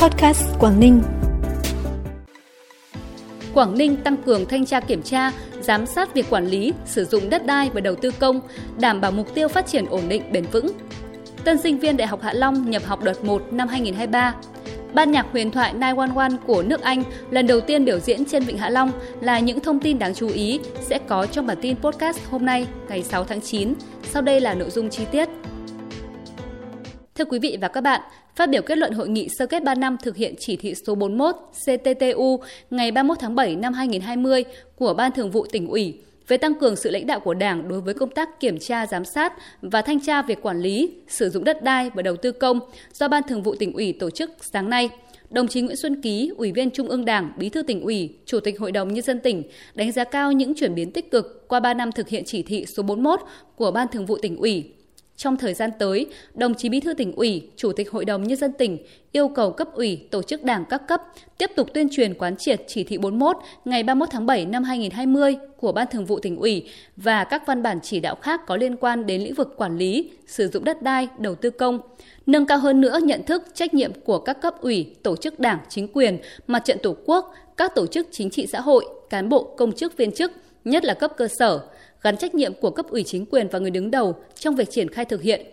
Podcast Quảng Ninh. Quảng Ninh tăng cường thanh tra kiểm tra, giám sát việc quản lý, sử dụng đất đai và đầu tư công, đảm bảo mục tiêu phát triển ổn định bền vững. Tân sinh viên Đại học Hạ Long nhập học đợt 1 năm 2023. Ban nhạc huyền thoại 911 của nước Anh lần đầu tiên biểu diễn trên Vịnh Hạ Long là những thông tin đáng chú ý sẽ có trong bản tin podcast hôm nay, ngày 6 tháng 9. Sau đây là nội dung chi tiết. Thưa quý vị và các bạn, phát biểu kết luận hội nghị sơ kết 3 năm thực hiện chỉ thị số 41 CTTU ngày 31 tháng 7 năm 2020 của Ban Thường vụ tỉnh ủy về tăng cường sự lãnh đạo của Đảng đối với công tác kiểm tra giám sát và thanh tra việc quản lý, sử dụng đất đai và đầu tư công do Ban Thường vụ tỉnh ủy tổ chức sáng nay. Đồng chí Nguyễn Xuân Ký, Ủy viên Trung ương Đảng, Bí thư tỉnh ủy, Chủ tịch Hội đồng Nhân dân tỉnh đánh giá cao những chuyển biến tích cực qua 3 năm thực hiện chỉ thị số 41 của Ban Thường vụ tỉnh ủy trong thời gian tới, đồng chí Bí thư tỉnh ủy, Chủ tịch Hội đồng Nhân dân tỉnh yêu cầu cấp ủy, tổ chức đảng các cấp tiếp tục tuyên truyền quán triệt chỉ thị 41 ngày 31 tháng 7 năm 2020 của Ban Thường vụ tỉnh ủy và các văn bản chỉ đạo khác có liên quan đến lĩnh vực quản lý, sử dụng đất đai, đầu tư công, nâng cao hơn nữa nhận thức, trách nhiệm của các cấp ủy, tổ chức đảng, chính quyền, mặt trận tổ quốc, các tổ chức chính trị xã hội, cán bộ, công chức viên chức, nhất là cấp cơ sở, gắn trách nhiệm của cấp ủy chính quyền và người đứng đầu trong việc triển khai thực hiện.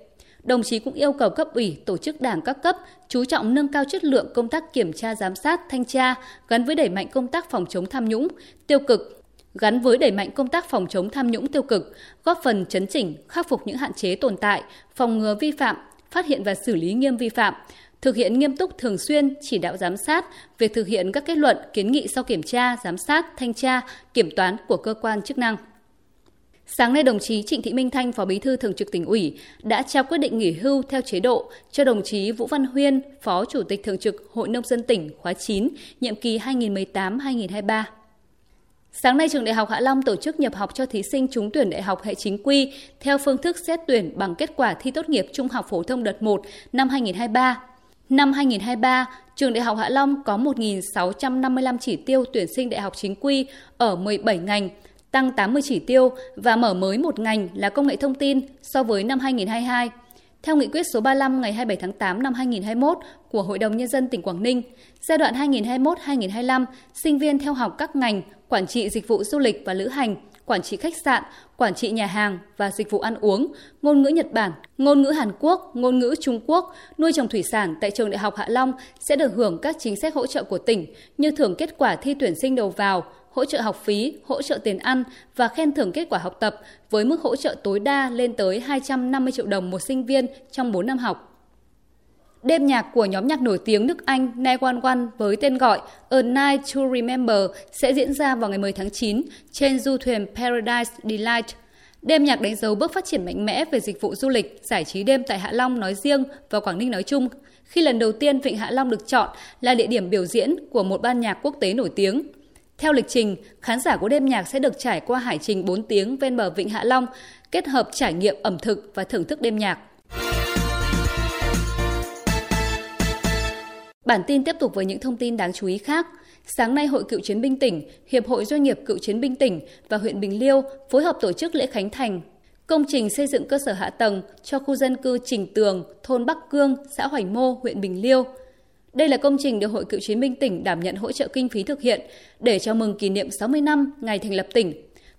Đồng chí cũng yêu cầu cấp ủy, tổ chức đảng các cấp chú trọng nâng cao chất lượng công tác kiểm tra giám sát, thanh tra gắn với đẩy mạnh công tác phòng chống tham nhũng, tiêu cực, gắn với đẩy mạnh công tác phòng chống tham nhũng tiêu cực, góp phần chấn chỉnh, khắc phục những hạn chế tồn tại, phòng ngừa vi phạm, phát hiện và xử lý nghiêm vi phạm, thực hiện nghiêm túc thường xuyên chỉ đạo giám sát việc thực hiện các kết luận, kiến nghị sau kiểm tra, giám sát, thanh tra, kiểm toán của cơ quan chức năng. Sáng nay, đồng chí Trịnh Thị Minh Thanh, Phó Bí thư Thường trực tỉnh ủy, đã trao quyết định nghỉ hưu theo chế độ cho đồng chí Vũ Văn Huyên, Phó Chủ tịch Thường trực Hội Nông dân tỉnh khóa 9, nhiệm kỳ 2018-2023. Sáng nay, Trường Đại học Hạ Long tổ chức nhập học cho thí sinh trúng tuyển đại học hệ chính quy theo phương thức xét tuyển bằng kết quả thi tốt nghiệp trung học phổ thông đợt 1 năm 2023. Năm 2023, Trường Đại học Hạ Long có 1.655 chỉ tiêu tuyển sinh đại học chính quy ở 17 ngành, tăng 80 chỉ tiêu và mở mới một ngành là công nghệ thông tin so với năm 2022. Theo nghị quyết số 35 ngày 27 tháng 8 năm 2021 của Hội đồng Nhân dân tỉnh Quảng Ninh, giai đoạn 2021-2025, sinh viên theo học các ngành quản trị dịch vụ du lịch và lữ hành, quản trị khách sạn, quản trị nhà hàng và dịch vụ ăn uống, ngôn ngữ Nhật Bản, ngôn ngữ Hàn Quốc, ngôn ngữ Trung Quốc, nuôi trồng thủy sản tại trường Đại học Hạ Long sẽ được hưởng các chính sách hỗ trợ của tỉnh như thưởng kết quả thi tuyển sinh đầu vào, hỗ trợ học phí, hỗ trợ tiền ăn và khen thưởng kết quả học tập với mức hỗ trợ tối đa lên tới 250 triệu đồng một sinh viên trong 4 năm học. Đêm nhạc của nhóm nhạc nổi tiếng nước Anh 911 với tên gọi A Night to Remember sẽ diễn ra vào ngày 10 tháng 9 trên du thuyền Paradise Delight. Đêm nhạc đánh dấu bước phát triển mạnh mẽ về dịch vụ du lịch, giải trí đêm tại Hạ Long nói riêng và Quảng Ninh nói chung, khi lần đầu tiên Vịnh Hạ Long được chọn là địa điểm biểu diễn của một ban nhạc quốc tế nổi tiếng. Theo lịch trình, khán giả của đêm nhạc sẽ được trải qua hải trình 4 tiếng ven bờ Vịnh Hạ Long, kết hợp trải nghiệm ẩm thực và thưởng thức đêm nhạc. Bản tin tiếp tục với những thông tin đáng chú ý khác. Sáng nay, Hội Cựu Chiến binh tỉnh, Hiệp hội Doanh nghiệp Cựu Chiến binh tỉnh và huyện Bình Liêu phối hợp tổ chức lễ khánh thành công trình xây dựng cơ sở hạ tầng cho khu dân cư Trình Tường, thôn Bắc Cương, xã Hoành Mô, huyện Bình Liêu. Đây là công trình được Hội Cựu Chiến binh tỉnh đảm nhận hỗ trợ kinh phí thực hiện để chào mừng kỷ niệm 60 năm ngày thành lập tỉnh.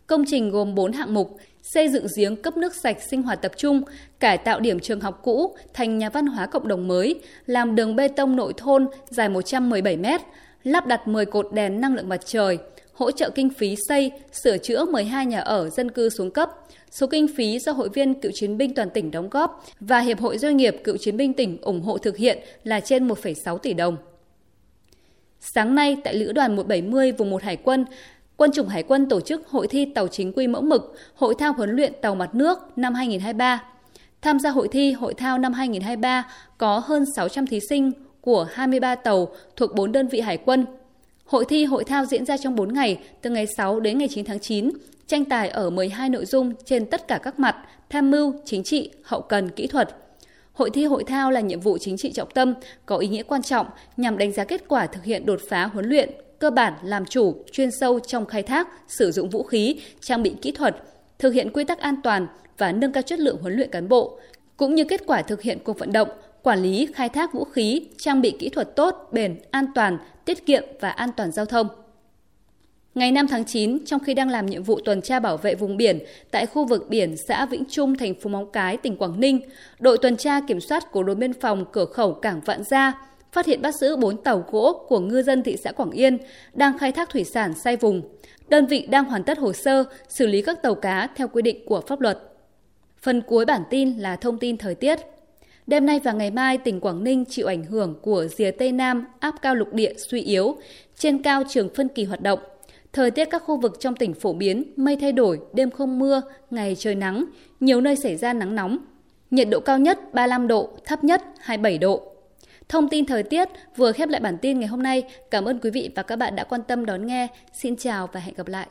Công trình gồm 4 hạng mục, xây dựng giếng cấp nước sạch sinh hoạt tập trung, cải tạo điểm trường học cũ thành nhà văn hóa cộng đồng mới, làm đường bê tông nội thôn dài 117 m, lắp đặt 10 cột đèn năng lượng mặt trời, hỗ trợ kinh phí xây, sửa chữa 12 nhà ở dân cư xuống cấp, số kinh phí do hội viên cựu chiến binh toàn tỉnh đóng góp và Hiệp hội Doanh nghiệp cựu chiến binh tỉnh ủng hộ thực hiện là trên 1,6 tỷ đồng. Sáng nay, tại Lữ đoàn 170 vùng 1 Hải quân, Quân chủng Hải quân tổ chức hội thi tàu chính quy mẫu mực, hội thao huấn luyện tàu mặt nước năm 2023. Tham gia hội thi, hội thao năm 2023 có hơn 600 thí sinh của 23 tàu thuộc 4 đơn vị hải quân. Hội thi, hội thao diễn ra trong 4 ngày, từ ngày 6 đến ngày 9 tháng 9, tranh tài ở 12 nội dung trên tất cả các mặt, tham mưu, chính trị, hậu cần, kỹ thuật. Hội thi hội thao là nhiệm vụ chính trị trọng tâm, có ý nghĩa quan trọng nhằm đánh giá kết quả thực hiện đột phá huấn luyện, cơ bản làm chủ, chuyên sâu trong khai thác, sử dụng vũ khí, trang bị kỹ thuật, thực hiện quy tắc an toàn và nâng cao chất lượng huấn luyện cán bộ, cũng như kết quả thực hiện cuộc vận động, quản lý, khai thác vũ khí, trang bị kỹ thuật tốt, bền, an toàn, tiết kiệm và an toàn giao thông. Ngày 5 tháng 9, trong khi đang làm nhiệm vụ tuần tra bảo vệ vùng biển tại khu vực biển xã Vĩnh Trung, thành phố Móng Cái, tỉnh Quảng Ninh, đội tuần tra kiểm soát của đồn biên phòng cửa khẩu Cảng Vạn Gia phát hiện bắt giữ 4 tàu gỗ của ngư dân thị xã Quảng Yên đang khai thác thủy sản sai vùng. Đơn vị đang hoàn tất hồ sơ xử lý các tàu cá theo quy định của pháp luật. Phần cuối bản tin là thông tin thời tiết. Đêm nay và ngày mai, tỉnh Quảng Ninh chịu ảnh hưởng của rìa Tây Nam áp cao lục địa suy yếu, trên cao trường phân kỳ hoạt động. Thời tiết các khu vực trong tỉnh phổ biến, mây thay đổi, đêm không mưa, ngày trời nắng, nhiều nơi xảy ra nắng nóng. Nhiệt độ cao nhất 35 độ, thấp nhất 27 độ. Thông tin thời tiết vừa khép lại bản tin ngày hôm nay. Cảm ơn quý vị và các bạn đã quan tâm đón nghe. Xin chào và hẹn gặp lại.